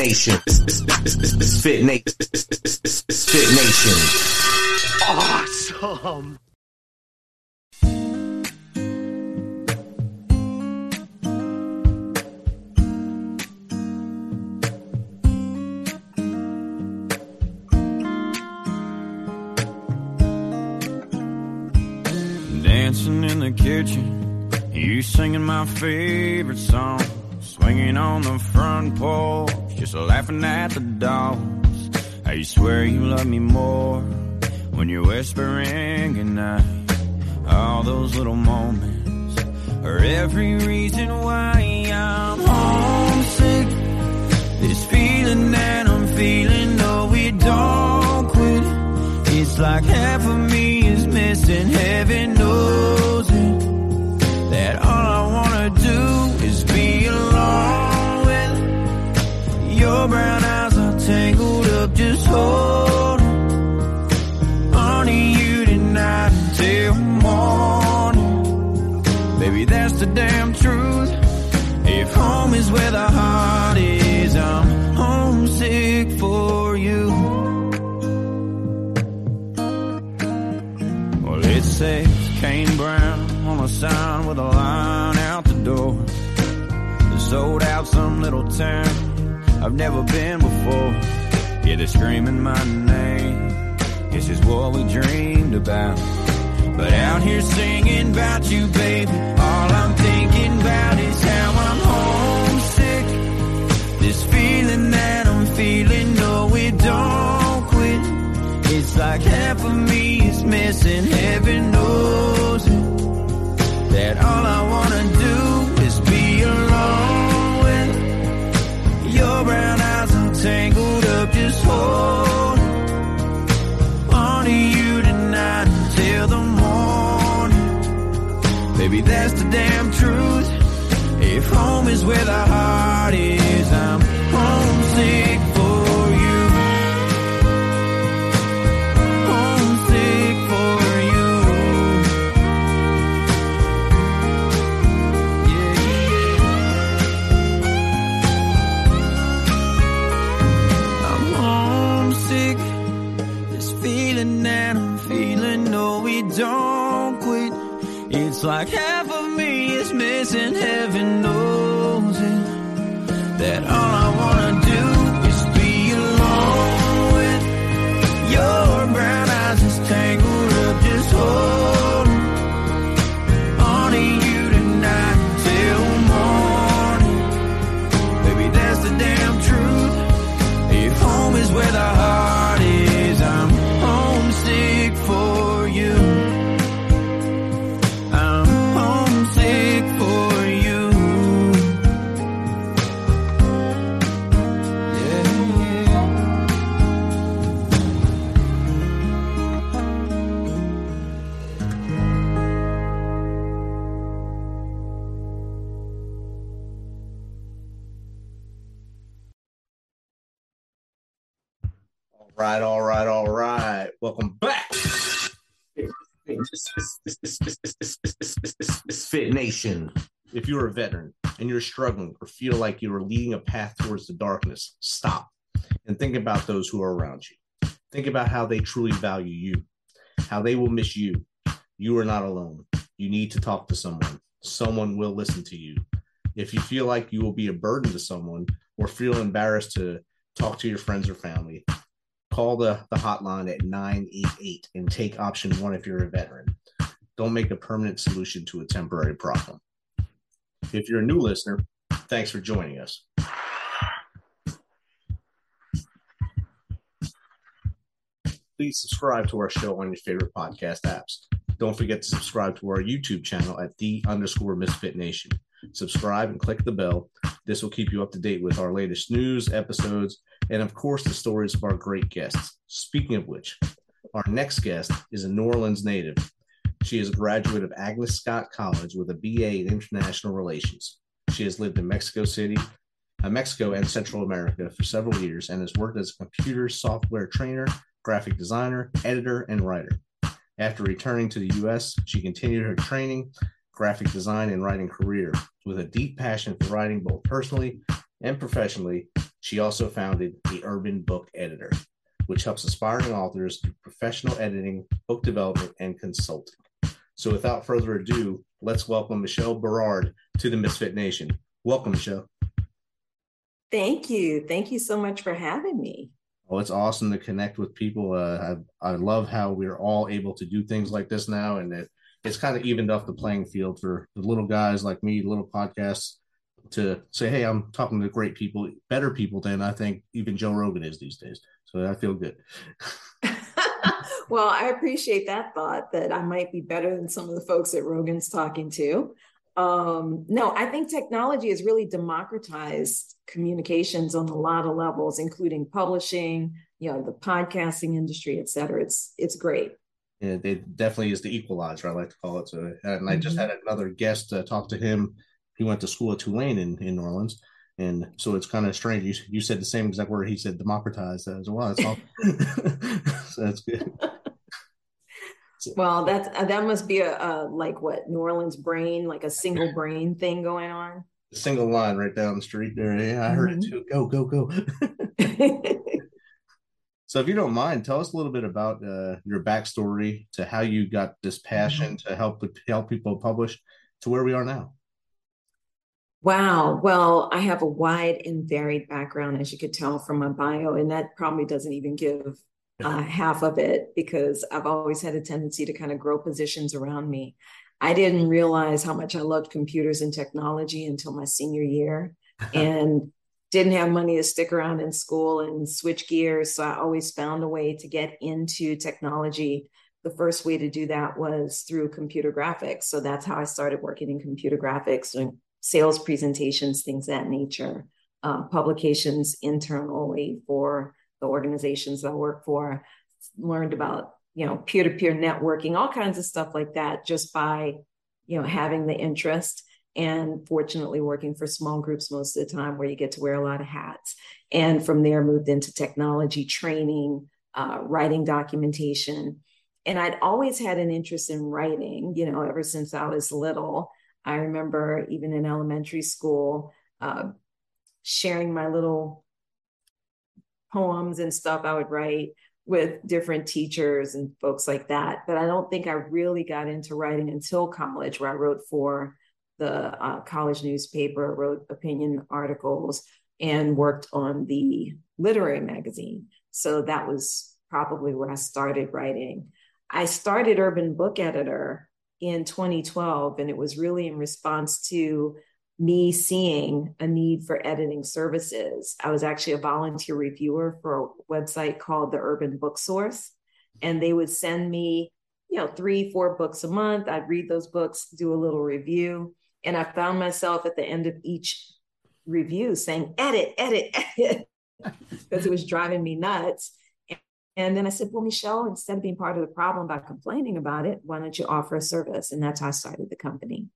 Nation. Misfit Nation. Misfit Nation. Awesome. Dancing in the kitchen, you singing my favorite song. Swinging on the front porch, just laughing at the dogs. How you swear you love me more when you're whispering goodnight. All those little moments are every reason why I'm homesick. This feeling that I'm feeling, no, it don't quit. It's like half of me is missing, heaven knows sign with a line out the door. They sold out some little town I've never been before. Yeah, they're screaming my name. Guess it's what we dreamed about. But out here singing about you, baby, all I'm thinking Nation. If you're a veteran and you're struggling or feel like you are leading a path towards the darkness, stop and think about those who are around you. Think about how they truly value you, how they will miss you. You are not alone. You need to talk to someone. Someone will listen to you. If you feel like you will be a burden to someone or feel embarrassed to talk to your friends or family, call the, the hotline at 988 and take option one if you're a veteran. Don't make a permanent solution to a temporary problem. If you're a new listener, thanks for joining us. Please subscribe to our show on your favorite podcast apps. Don't forget to subscribe to our YouTube channel at the underscore misfit nation. Subscribe and click the bell. This will keep you up to date with our latest news, episodes, and of course, the stories of our great guests. Speaking of which, our next guest is a New Orleans native. She is a graduate of Agnes Scott College with a BA in International Relations. She has lived in Mexico City, uh, Mexico, and Central America for several years and has worked as a computer software trainer, graphic designer, editor, and writer. After returning to the U.S., she continued her training, graphic design, and writing career with a deep passion for writing both personally and professionally, she also founded the Urban Book Editor, which helps aspiring authors do professional editing, book development, and consulting. So, without further ado, let's welcome Michele Barard to the Misfit Nation. Welcome, Michele. Thank you. Thank you so much for having me. Oh, it's awesome to connect with people. Uh, I, I love how we're all able to do things like this now, and it, it's kind of evened up the playing field for the little guys like me, little podcasts, to say, hey, I'm talking to great people, better people than I think even Joe Rogan is these days. So I feel good. well, I appreciate that thought that I might be better than some of the folks that Rogan's talking to. Um, no, I think technology has really democratized communications on a lot of levels, including publishing, you know, the podcasting industry, et cetera. It's it's great. Yeah, it definitely is the equalizer, I like to call it. So, and mm-hmm. I just mm-hmm. had another guest uh, talk to him. He went to school at Tulane in, in New Orleans. And so it's kind of strange. You, you said the same exact word. He said democratize as well. That's all. so that's good. Well, that's uh, that must be a, a, like what New Orleans brain, like a single brain thing going on. A single line right down the street there. Yeah, I heard mm-hmm. it too. Go, go, go. so, if you don't mind, tell us a little bit about uh, your backstory to how you got this passion mm-hmm. to help help people publish to where we are now. Wow. Well, I have a wide and varied background, as you could tell from my bio, and that probably doesn't even give uh, half of it because I've always had a tendency to kind of grow positions around me. I didn't realize how much I loved computers and technology until my senior year and didn't have money to stick around in school and switch gears. So I always found a way to get into technology. The first way to do that was through computer graphics. So that's how I started working in computer graphics, doing sales presentations, things that nature, uh, publications internally for the organizations that I work for, learned about, you know, peer-to-peer networking, all kinds of stuff like that, just by, you know, having the interest and fortunately working for small groups most of the time where you get to wear a lot of hats. And from there moved into technology training, uh, writing documentation. And I'd always had an interest in writing, you know, ever since I was little. I remember even in elementary school, uh, sharing my little poems and stuff I would write with different teachers and folks like that. But I don't think I really got into writing until college, where I wrote for the uh, college newspaper, wrote opinion articles, and worked on the literary magazine. So that was probably where I started writing. I started Urban Book Editor in 2012, and it was really in response to me seeing a need for editing services. I was actually a volunteer reviewer for a website called the Urban Book Source, and they would send me, you know, three, four books a month. I'd read those books, do a little review, and I found myself at the end of each review saying, "Edit, edit, edit," because it was driving me nuts. And then I said, Well, Michele, instead of being part of the problem by complaining about it, why don't you offer a service? And that's how I started the company.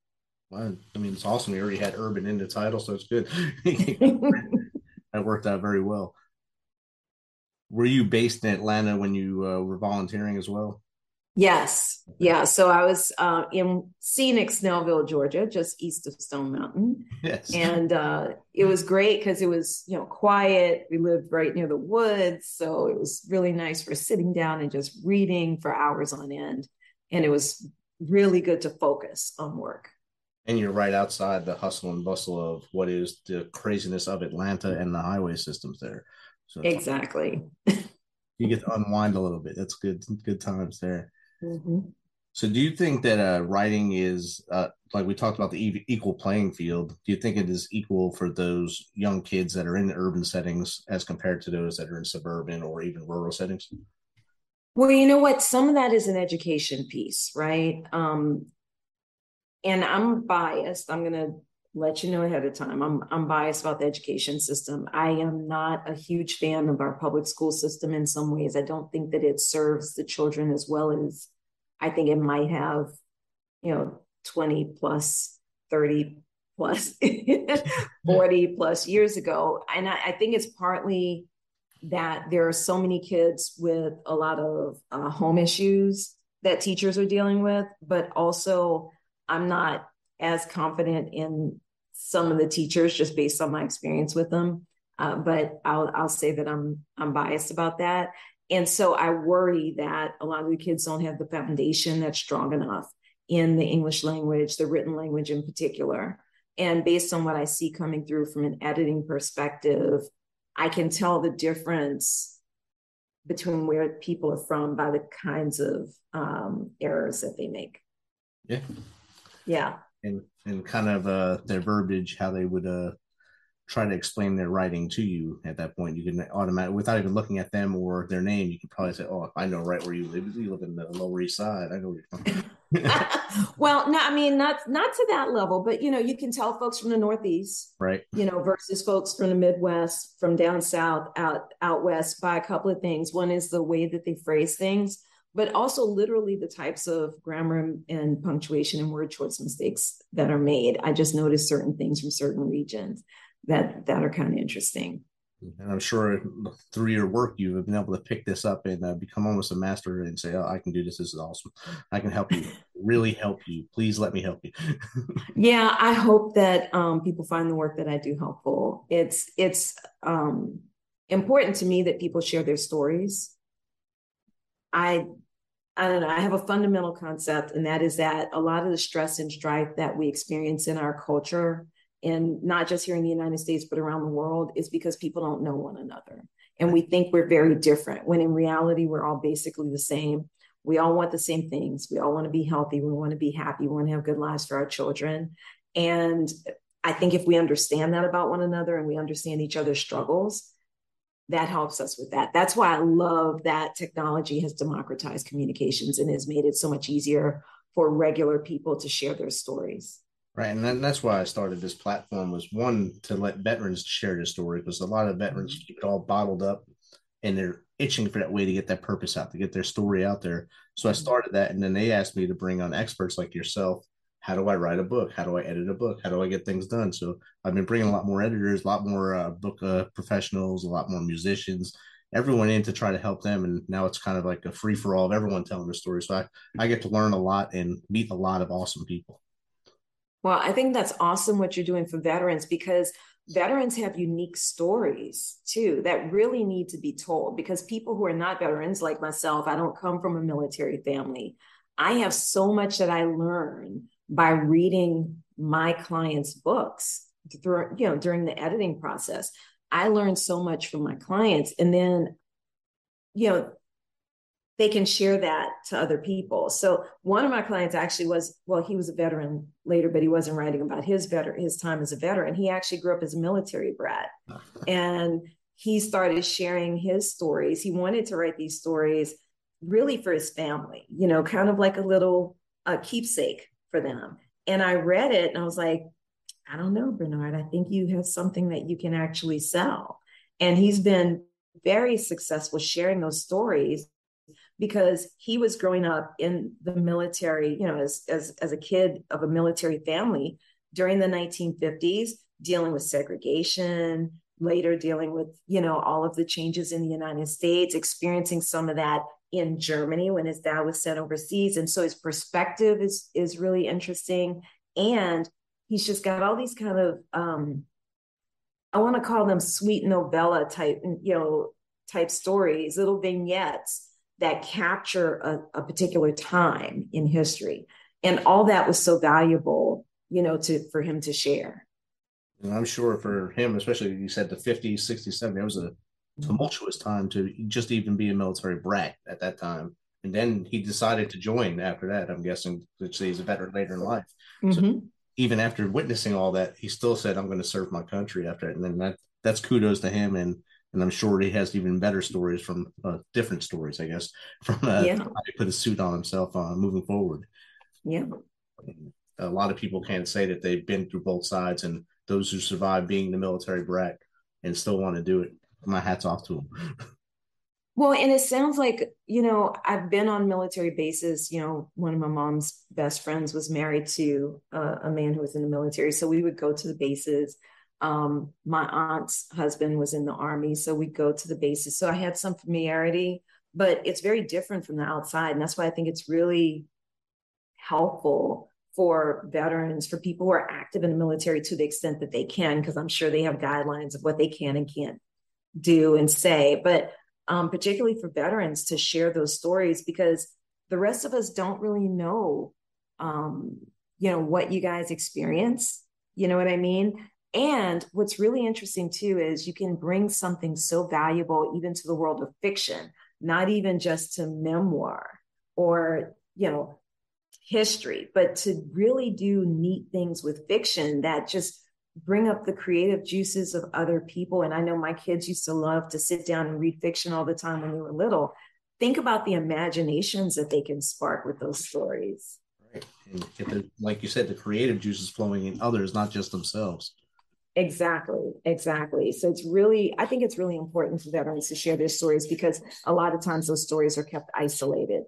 Well, I mean, it's awesome. We already had urban in the title, so it's good. that worked out very well. Were you based in Atlanta when you uh, were volunteering as well? Yes. Yeah. So I was uh, in scenic Snellville, Georgia, just east of Stone Mountain. Yes. And uh, it was great because it was, you know, quiet. We lived right near the woods. So it was really nice for sitting down and just reading for hours on end. And it was really good to focus on work and you're right outside the hustle and bustle of what is the craziness of Atlanta and the highway systems there. So exactly. you get to unwind a little bit. That's good. Good times there. Mm-hmm. So, do you think that uh, writing is uh, like we talked about the equal playing field? Do you think it is equal for those young kids that are in urban settings as compared to those that are in suburban or even rural settings? Well, you know what? Some of that is an education piece, right? Um, and I'm biased. I'm going to let you know ahead of time. I'm I'm biased about the education system. I am not a huge fan of our public school system in some ways. I don't think that it serves the children as well as I think it might have, you know, 20 plus, 30 plus, 40 plus years ago. And I, I, think it's partly that there are so many kids with a lot of uh, home issues that teachers are dealing with, but also I'm not as confident in some of the teachers just based on my experience with them. Uh, but I'll I'll say that I'm I'm biased about that. And so I worry that a lot of the kids don't have the foundation that's strong enough in the English language, the written language in particular. And based on what I see coming through from an editing perspective, I can tell the difference between where people are from by the kinds of um, errors that they make. Yeah. Yeah. And and kind of uh, their verbiage, how they would uh, try to explain their writing to you at that point. You can automatically, without even looking at them or their name, you can probably say, "Oh, I know right where you live. You live in the Lower East Side. I know where you're from." well, no, I mean not not to that level, but you know, you can tell folks from the Northeast, right? You know, versus folks from the Midwest, from down south, out out west, by a couple of things. One is the way that they phrase things, but also literally the types of grammar and punctuation and word choice mistakes that are made. I just noticed certain things from certain regions that that are kind of interesting and I'm sure through your work you've been able to pick this up and uh, become almost a master and say, "Oh, I can do this. This is awesome. I can help you. really help you. Please let me help you." yeah, I hope that um, people find the work that I do helpful. It's it's um, important to me that people share their stories. I I don't know. I have a fundamental concept, and that is that a lot of the stress and strife that we experience in our culture and not just here in the United States, but around the world, is because people don't know one another. And we think we're very different when in reality, we're all basically the same. We all want the same things. We all want to be healthy. We want to be happy. We want to have good lives for our children. And I think if we understand that about one another and we understand each other's struggles, that helps us with that. That's why I love that technology has democratized communications and has made it so much easier for regular people to share their stories. Right, and then that's why I started this platform was one to let veterans share their story because a lot of veterans mm-hmm. keep it all bottled up, and they're itching for that way to get that purpose out, to get their story out there. So I mm-hmm. started that, and then they asked me to bring on experts like yourself. How do I write a book? How do I edit a book? How do I get things done? So I've been bringing a lot more editors, a lot more uh, book uh, professionals, a lot more musicians, everyone in to try to help them. And now it's kind of like a free for all of everyone telling their story. So I, I get to learn a lot and meet a lot of awesome people. Well, I think that's awesome what you're doing for veterans because veterans have unique stories too that really need to be told because people who are not veterans like myself, I don't come from a military family. I have so much that I learn by reading my clients' books through, you know, during the editing process. I learned so much from my clients. And then, you know, they can share that to other people. So one of my clients actually was, well, he was a veteran later, but he wasn't writing about his veteran, his time as a veteran. He actually grew up as a military brat. and he started sharing his stories. He wanted to write these stories really for his family, you know, kind of like a little uh, keepsake for them. And I read it and I was like, I don't know, Bernard, I think you have something that you can actually sell. And he's been very successful sharing those stories because he was growing up in the military, you know, as, as, as a kid of a military family during the 1950s, dealing with segregation, later dealing with, you know, all of the changes in the United States, experiencing some of that in Germany when his dad was sent overseas. And so his perspective is is really interesting. And he's just got all these kind of um, I want to call them sweet novella type, you know, type stories, little vignettes that capture a, a particular time in history. And all that was so valuable, you know, to for him to share. And I'm sure for him, especially you said the 50s, 60s, 70s, it was a tumultuous time to just even be a military brat at that time. And then he decided to join after that, I'm guessing, which he's a veteran later in life. Mm-hmm. So even after witnessing all that, he still said, I'm going to serve my country after it. And then that that's kudos to him. And and I'm sure he has even better stories from uh, different stories, I guess, from uh, yeah. how he put a suit on himself uh, moving forward. Yeah. A lot of people can't say that they've been through both sides, and those who survive being the military brat and still want to do it, my hat's off to them. Well, and it sounds like, you know, I've been on military bases. You know, one of my mom's best friends was married to uh, a man who was in the military. So we would go to the bases um, my aunt's husband was in the army, so we'd go to the bases. So I had some familiarity, but it's very different from the outside. And that's why I think it's really helpful for veterans, for people who are active in the military to the extent that they can, because I'm sure they have guidelines of what they can and can't do and say. But um, particularly for veterans to share those stories because the rest of us don't really know, um, you know, what you guys experience. You know what I mean? And what's really interesting too is you can bring something so valuable even to the world of fiction, not even just to memoir or, you know, history, but to really do neat things with fiction that just bring up the creative juices of other people. And I know my kids used to love to sit down and read fiction all the time when they were little. Think about the imaginations that they can spark with those stories. Right. And get the, like you said, the creative juices flowing in others, not just themselves. Exactly, exactly. So it's really, I think it's really important for veterans to share their stories because a lot of times those stories are kept isolated.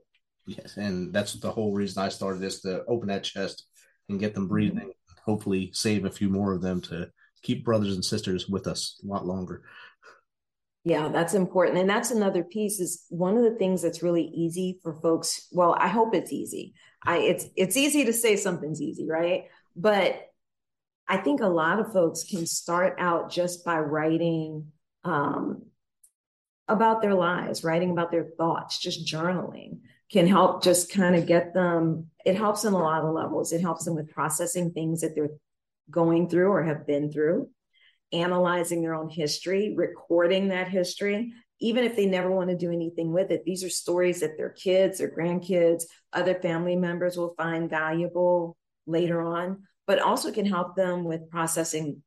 Yes, and that's the whole reason I started this to open that chest and get them mm-hmm. breathing. Hopefully save a few more of them to keep brothers and sisters with us a lot longer. Yeah, that's important. And that's another piece is one of the things that's really easy for folks. Well, I hope it's easy. I it's it's easy to say something's easy, right? But I think a lot of folks can start out just by writing um, about their lives, writing about their thoughts, just journaling can help just kind of get them, it helps in a lot of levels. It helps them with processing things that they're going through or have been through, analyzing their own history, recording that history, even if they never want to do anything with it. These are stories that their kids, their grandkids, other family members will find valuable later on, but also can help them with processing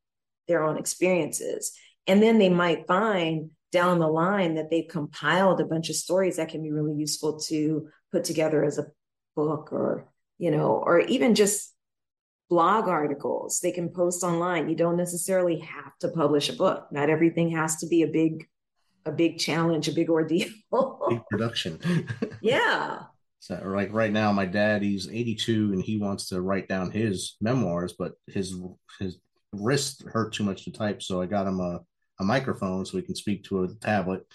their own experiences. And then they might find down the line that they've compiled a bunch of stories that can be really useful to put together as a book or you know or even just blog articles they can post online. You don't necessarily have to publish a book. Not everything has to be a big a big challenge a big ordeal. Big production. Yeah. So like right now my dad he's 82 and he wants to write down his memoirs but his his wrist hurt too much to type so i got him a a microphone so we can speak to a tablet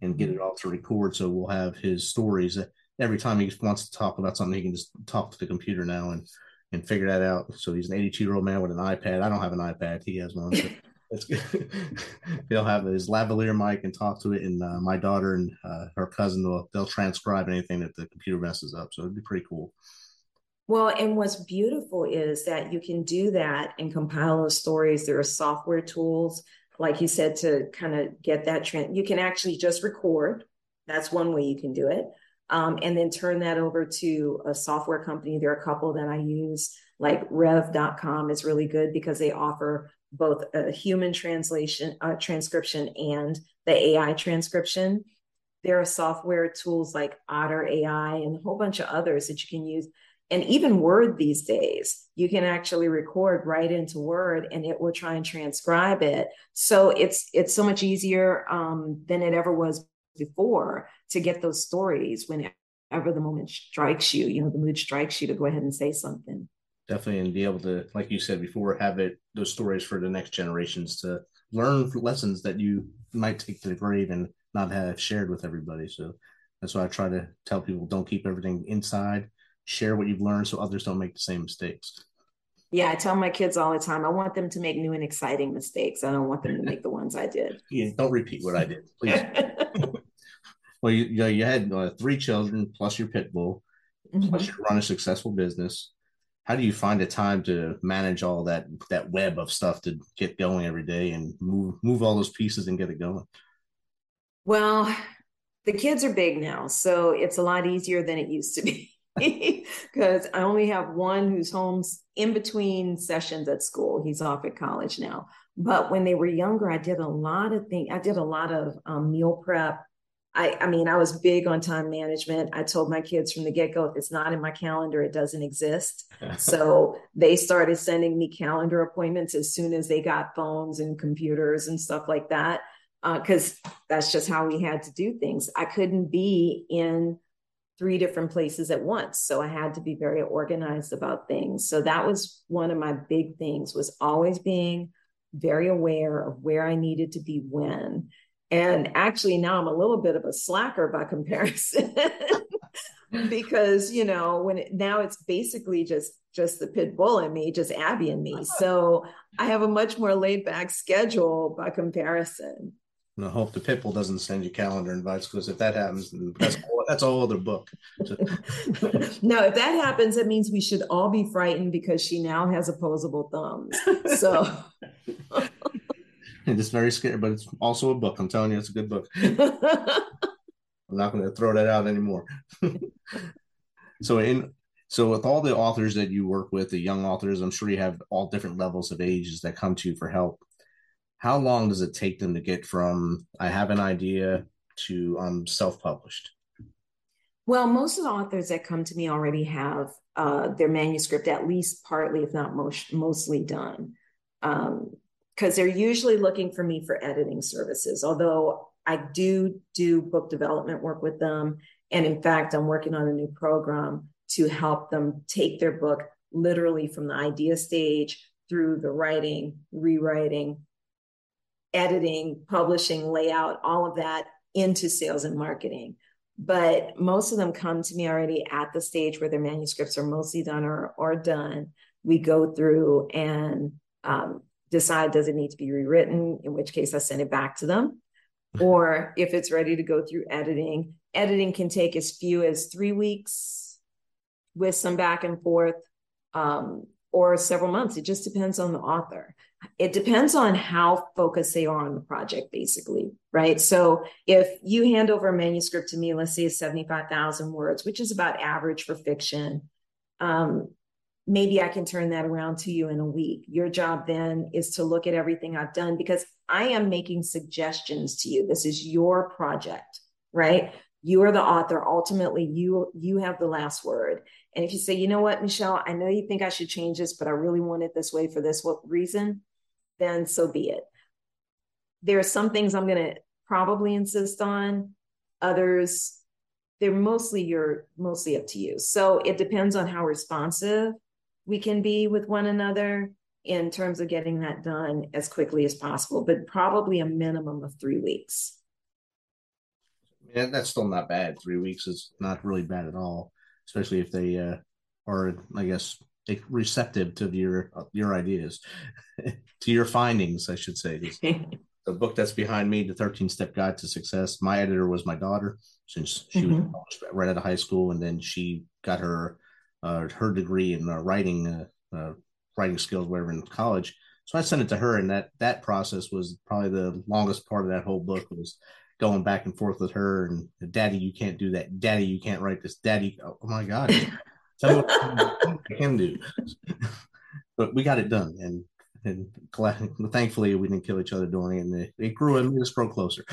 and get it all to record. So we'll have his stories. Every time he wants to talk about something, he can just talk to the computer now and and figure that out. So he's an 82 year old man with an iPad. I don't have an iPad. He has one. So it's good. He'll have his lavalier mic and talk to it. And uh, my daughter and uh, her cousin will they'll transcribe anything that the computer messes up. So it'd be pretty cool. Well, and what's beautiful is that you can do that and compile those stories. There are software tools like you said, to kind of get that trend. You can actually just record. That's one way you can do it. Um, and then turn that over to a software company. There are a couple that I use, like rev.com is really good because they offer both a human translation, uh, transcription, and the AI transcription. There are software tools like Otter AI and a whole bunch of others that you can use and even word these days you can actually record right into word and it will try and transcribe it. So it's it's so much easier um, than it ever was before to get those stories whenever the moment strikes you you know the mood strikes you to go ahead and say something. Definitely and be able to like you said before have it those stories for the next generations to learn lessons that you might take to the grave and not have shared with everybody. So that's why i try to tell people don't keep everything inside share what you've learned so others don't make the same mistakes. Yeah, I tell my kids all the time, I want them to make new and exciting mistakes. I don't want them to make the ones I did. Yeah, don't repeat what I did, please. well, you, you, you had uh, three children plus your pit bull, mm-hmm. plus you run a successful business. How do you find the time to manage all that that web of stuff to get going every day and move move all those pieces and get it going? Well, the kids are big now, so it's a lot easier than it used to be because I only have one who's home in between sessions at school. He's off at college now. But when they were younger, I did a lot of things. I did a lot of um, meal prep. I, I mean, I was big on time management. I told my kids from the get go, if it's not in my calendar, it doesn't exist. so they started sending me calendar appointments as soon as they got phones and computers and stuff like that. Because uh, that's just how we had to do things. I couldn't be in three different places at once so i had to be very organized about things so that was one of my big things was always being very aware of where i needed to be when and actually now i'm a little bit of a slacker by comparison because you know when it, now it's basically just just the pit bull in me, just Abby and me. Uh-huh. So I have a much more laid back schedule by comparison. And I hope the pitbull doesn't send you calendar invites because if that happens, that's all, that's a whole other book. So. no, if that happens, it means we should all be frightened because she now has opposable thumbs. So it's very scary, but it's also a book. I'm telling you, it's a good book. I'm not going to throw that out anymore. so in so with all the authors that you work with, the young authors, I'm sure you have all different levels of ages that come to you for help. How long does it take them to get from I have an idea to I'm um self-published? Well, most of the authors that come to me already have uh, their manuscript at least partly, if not most, mostly done. Because um, they're usually looking for me for editing services, although I do do book development work with them. And in fact, I'm working on a new program to help them take their book literally from the idea stage through the writing, rewriting, editing, publishing, layout, all of that into sales and marketing. But most of them come to me already at the stage where their manuscripts are mostly done or, or done. We go through and um, decide does it need to be rewritten, in which case I send it back to them or if it's ready to go through editing. Editing can take as few as three weeks with some back and forth um, or several months. It just depends on the author. It depends on how focused they are on the project, basically, right? So if you hand over a manuscript to me, let's say it's 75,000 words, which is about average for fiction, um, maybe I can turn that around to you in a week. Your job then is to look at everything I've done because I am making suggestions to you. This is your project, right? You are the author. Ultimately, you you have the last word. And if you say, you know what, Michele, I know you think I should change this, but I really want it this way for this what reason, then so be it. There are some things I'm going to probably insist on. Others, they're mostly you're mostly up to you. So it depends on how responsive we can be with one another in terms of getting that done as quickly as possible, but probably a minimum of three weeks. Yeah, that's still not bad. Three weeks is not really bad at all, especially if they uh, are, I guess, receptive to your your ideas, to your findings, I should say. the book that's behind me, The 13 Step Guide to Success, my editor was my daughter since she mm-hmm. was right out of high school, and then she got her uh, her degree in uh, writing uh, uh, writing skills, whatever, in college. So I sent it to her, and that that process was probably the longest part of that whole book was going back and forth with her and daddy you can't do that daddy you can't write this daddy oh, my god what can do but we got it done and and thankfully we didn't kill each other doing it and it, grew and made us grow closer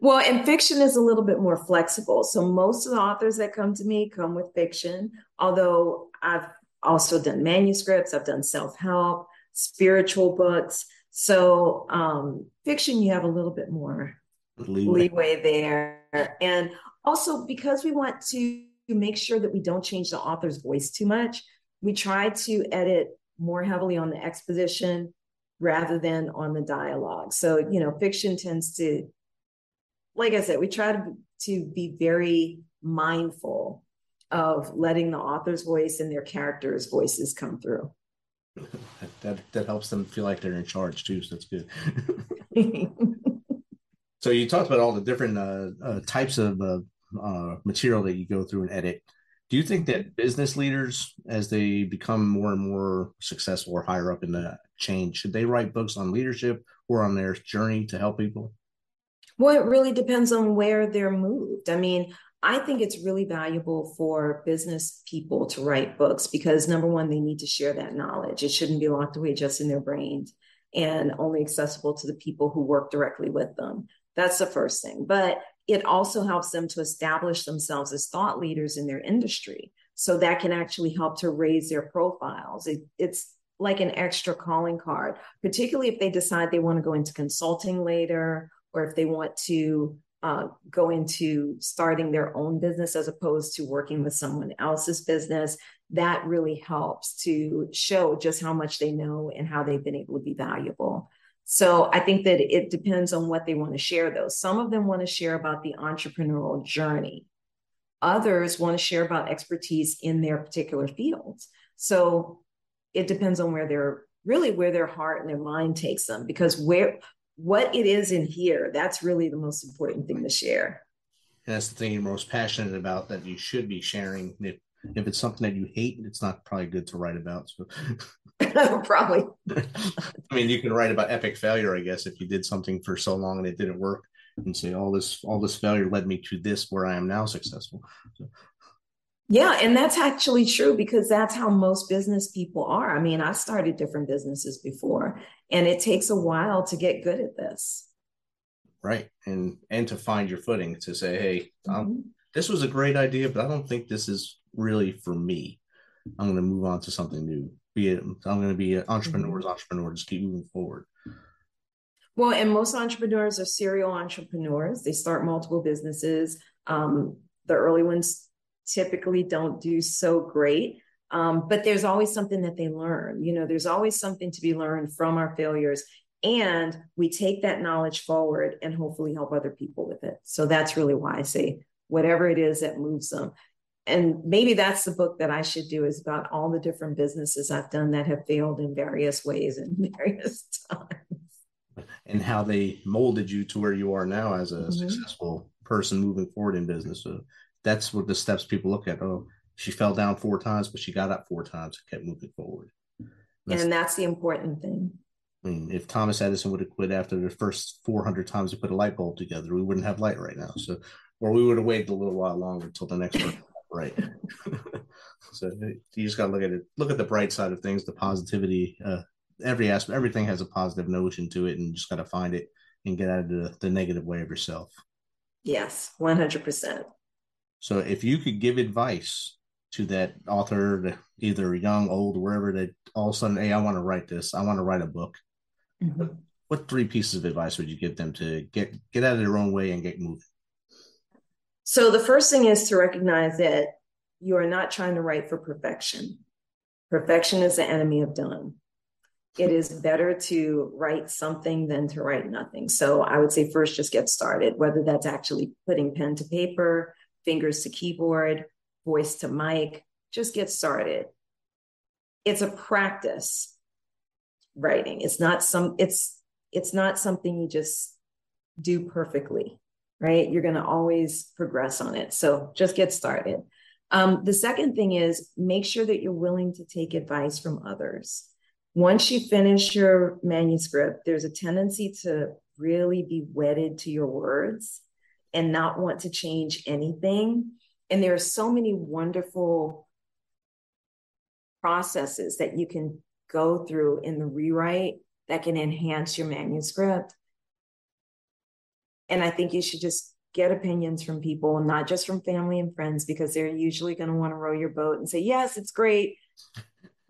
Well, and fiction is a little bit more flexible. So most of the authors that come to me come with fiction, although I've also done manuscripts, I've done self-help, spiritual books. So um, fiction, you have a little bit more leeway. leeway there. And also because we want to make sure that we don't change the author's voice too much, we try to edit more heavily on the exposition rather than on the dialogue. So, you know, fiction tends to like I said, we try to, to be very mindful of letting the author's voice and their characters' voices come through. That, that, that helps them feel like they're in charge too, so that's good. so you talked about all the different uh, uh, types of uh, uh, material that you go through and edit. Do you think that business leaders, as they become more and more successful or higher up in the chain, should they write books on leadership or on their journey to help people? Well, it really depends on where they're moved. I mean, I think it's really valuable for business people to write books because number one, they need to share that knowledge. It shouldn't be locked away just in their brains and only accessible to the people who work directly with them. That's the first thing. But it also helps them to establish themselves as thought leaders in their industry. So that can actually help to raise their profiles. It, it's like an extra calling card, particularly if they decide they want to go into consulting later or if they want to uh, go into starting their own business as opposed to working with someone else's business, that really helps to show just how much they know and how they've been able to be valuable. So I think that it depends on what they want to share, though. Some of them want to share about the entrepreneurial journey. Others want to share about expertise in their particular fields. So it depends on where they're really where their heart and their mind takes them because where what it is in here, that's really the most important thing to share. And that's the thing you're most passionate about that you should be sharing. If it's something that you hate, it's not probably good to write about. So probably. I mean, you can write about epic failure, I guess, if you did something for so long and it didn't work, and say all this all this failure led me to this where I am now successful. So. Yeah, and that's actually true because that's how most business people are. I mean, I started different businesses before, and it takes a while to get good at this. Right, and and to find your footing to say, hey, mm-hmm. This was a great idea, but I don't think this is really for me. I'm going to move on to something new. Be it, I'm going to be an entrepreneur's mm-hmm. entrepreneur. Just keep moving forward. Well, and most entrepreneurs are serial entrepreneurs. They start multiple businesses. Um, the early ones typically don't do so great, um, but there's always something that they learn. You know, there's always something to be learned from our failures. And we take that knowledge forward and hopefully help other people with it. So that's really why I say whatever it is that moves them and maybe that's the book that I should do is about all the different businesses I've done that have failed in various ways and various times. And how they molded you to where you are now as a mm-hmm. successful person moving forward in business. So that's what the steps people look at. Oh, she fell down four times, but she got up four times and kept moving forward. That's, and that's the important thing. I mean, if Thomas Edison would have quit after the first 400 times to put a light bulb together, we wouldn't have light right now. So, or we would have waited a little while longer until the next one right? So you just got to look at it look at the bright side of things the positivity uh every aspect everything has a positive notion to it and you just got to find it and get out of the, the negative way of yourself. Yes 100% so if you could give advice to that author either young old wherever that all of a sudden hey i want to write this. I want to write a book mm-hmm. what, what three pieces of advice would you give them to get get out of their own way and get moving so the first thing is to recognize that you are not trying to write for perfection. Perfection is the enemy of done. It is better to write something than to write nothing. So I would say first just get started, whether that's actually putting pen to paper, fingers to keyboard, voice to mic, just get started. It's a practice writing. It's not some it's it's not something you just do perfectly right? You're going to always progress on it. So just get started. Um, the second thing is make sure that you're willing to take advice from others. Once you finish your manuscript, there's a tendency to really be wedded to your words and not want to change anything. And there are so many wonderful processes that you can go through in the rewrite that can enhance your manuscript. And I think you should just get opinions from people, not just from family and friends, because they're usually going to want to row your boat and say, yes, it's great.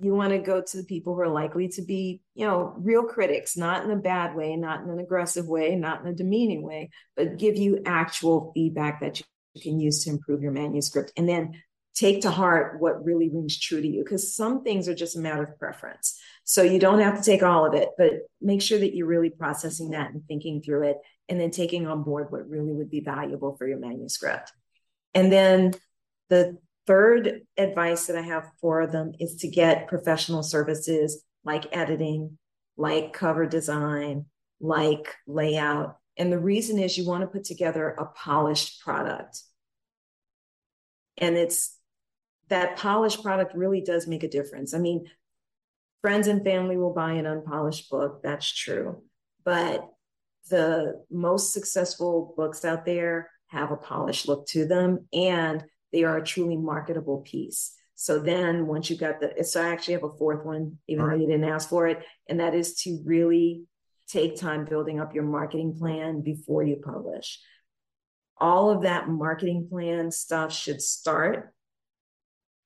You want to go to the people who are likely to be, you know, real critics, not in a bad way, not in an aggressive way, not in a demeaning way, but give you actual feedback that you can use to improve your manuscript. And then take to heart what really rings true to you because some things are just a matter of preference. So you don't have to take all of it, but make sure that you're really processing that and thinking through it and then taking on board what really would be valuable for your manuscript. And then the third advice that I have for them is to get professional services like editing, like cover design, like layout. And the reason is you want to put together a polished product. And it's that polished product really does make a difference. I mean, friends and family will buy an unpolished book, that's true. But the most successful books out there have a polished look to them and they are a truly marketable piece. So then once you got the, so I actually have a fourth one, even right. though you didn't ask for it, and that is to really take time building up your marketing plan before you publish. All of that marketing plan stuff should start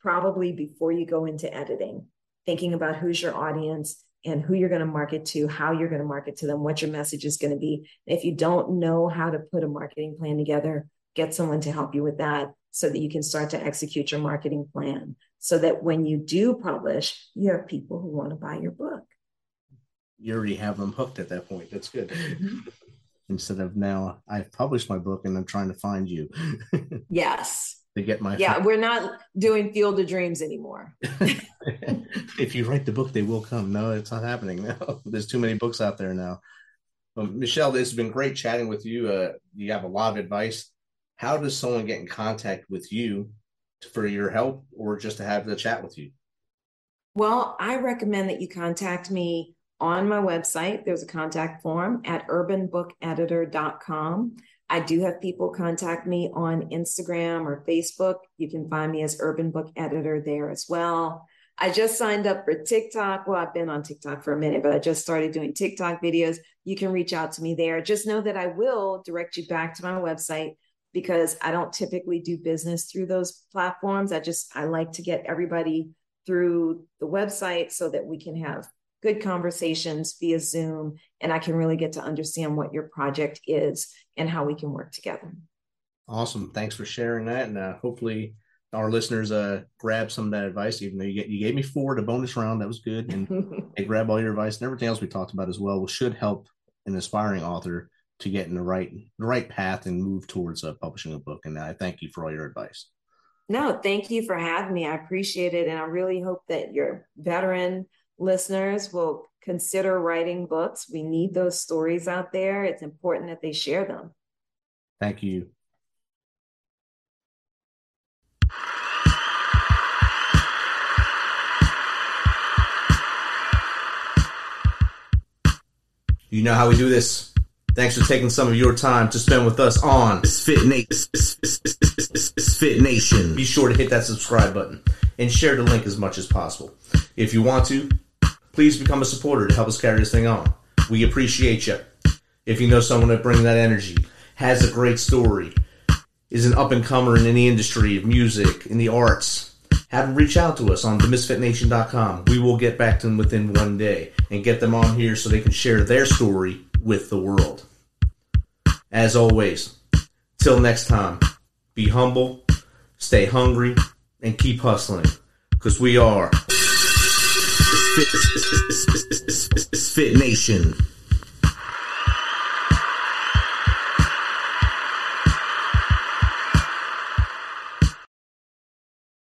probably before you go into editing, thinking about who's your audience, and who you're going to market to, how you're going to market to them, what your message is going to be. If you don't know how to put a marketing plan together, get someone to help you with that so that you can start to execute your marketing plan so that when you do publish, you have people who want to buy your book. You already have them hooked at that point. That's good. Mm-hmm. Instead of now, I've published my book and I'm trying to find you. yes. To get my. Yeah, we're not doing Field of Dreams anymore. if you write the book, they will come. No, it's not happening now. There's too many books out there now. Well, Michele, this has been great chatting with you. Uh, you have a lot of advice. How does someone get in contact with you for your help or just to have the chat with you? Well, I recommend that you contact me on my website. There's a contact form at urbanbookeditor.com. I do have people contact me on Instagram or Facebook. You can find me as Urban Book Editor there as well. I just signed up for TikTok. Well, I've been on TikTok for a minute, but I just started doing TikTok videos. You can reach out to me there. Just know that I will direct you back to my website because I don't typically do business through those platforms. I just I like to get everybody through the website so that we can have good conversations via Zoom and I can really get to understand what your project is and how we can work together. Awesome. Thanks for sharing that. And uh, hopefully our listeners uh, grab some of that advice, even though you, get, you gave me four the bonus round. That was good. And they grab all your advice and everything else we talked about as well should help an aspiring author to get in the right the right path and move towards uh, publishing a book. And I thank you for all your advice. No, thank you for having me. I appreciate it. And I really hope that your veteran listeners will consider writing books. We need those stories out there. It's important that they share them. Thank you. You know how we do this. Thanks for taking some of your time to spend with us on Fit Nation. Fit Nation. Be sure to hit that subscribe button and share the link as much as possible. If you want to, please become a supporter to help us carry this thing on. We appreciate you. If you know someone that brings that energy, has a great story, is an up and comer in any industry of music, in the arts, have them reach out to us on themisfitnation.com. We will get back to them within one day and get them on here so they can share their story with the world. As always, till next time, be humble, stay hungry, and keep hustling. Because we are Fit, Fit Nation.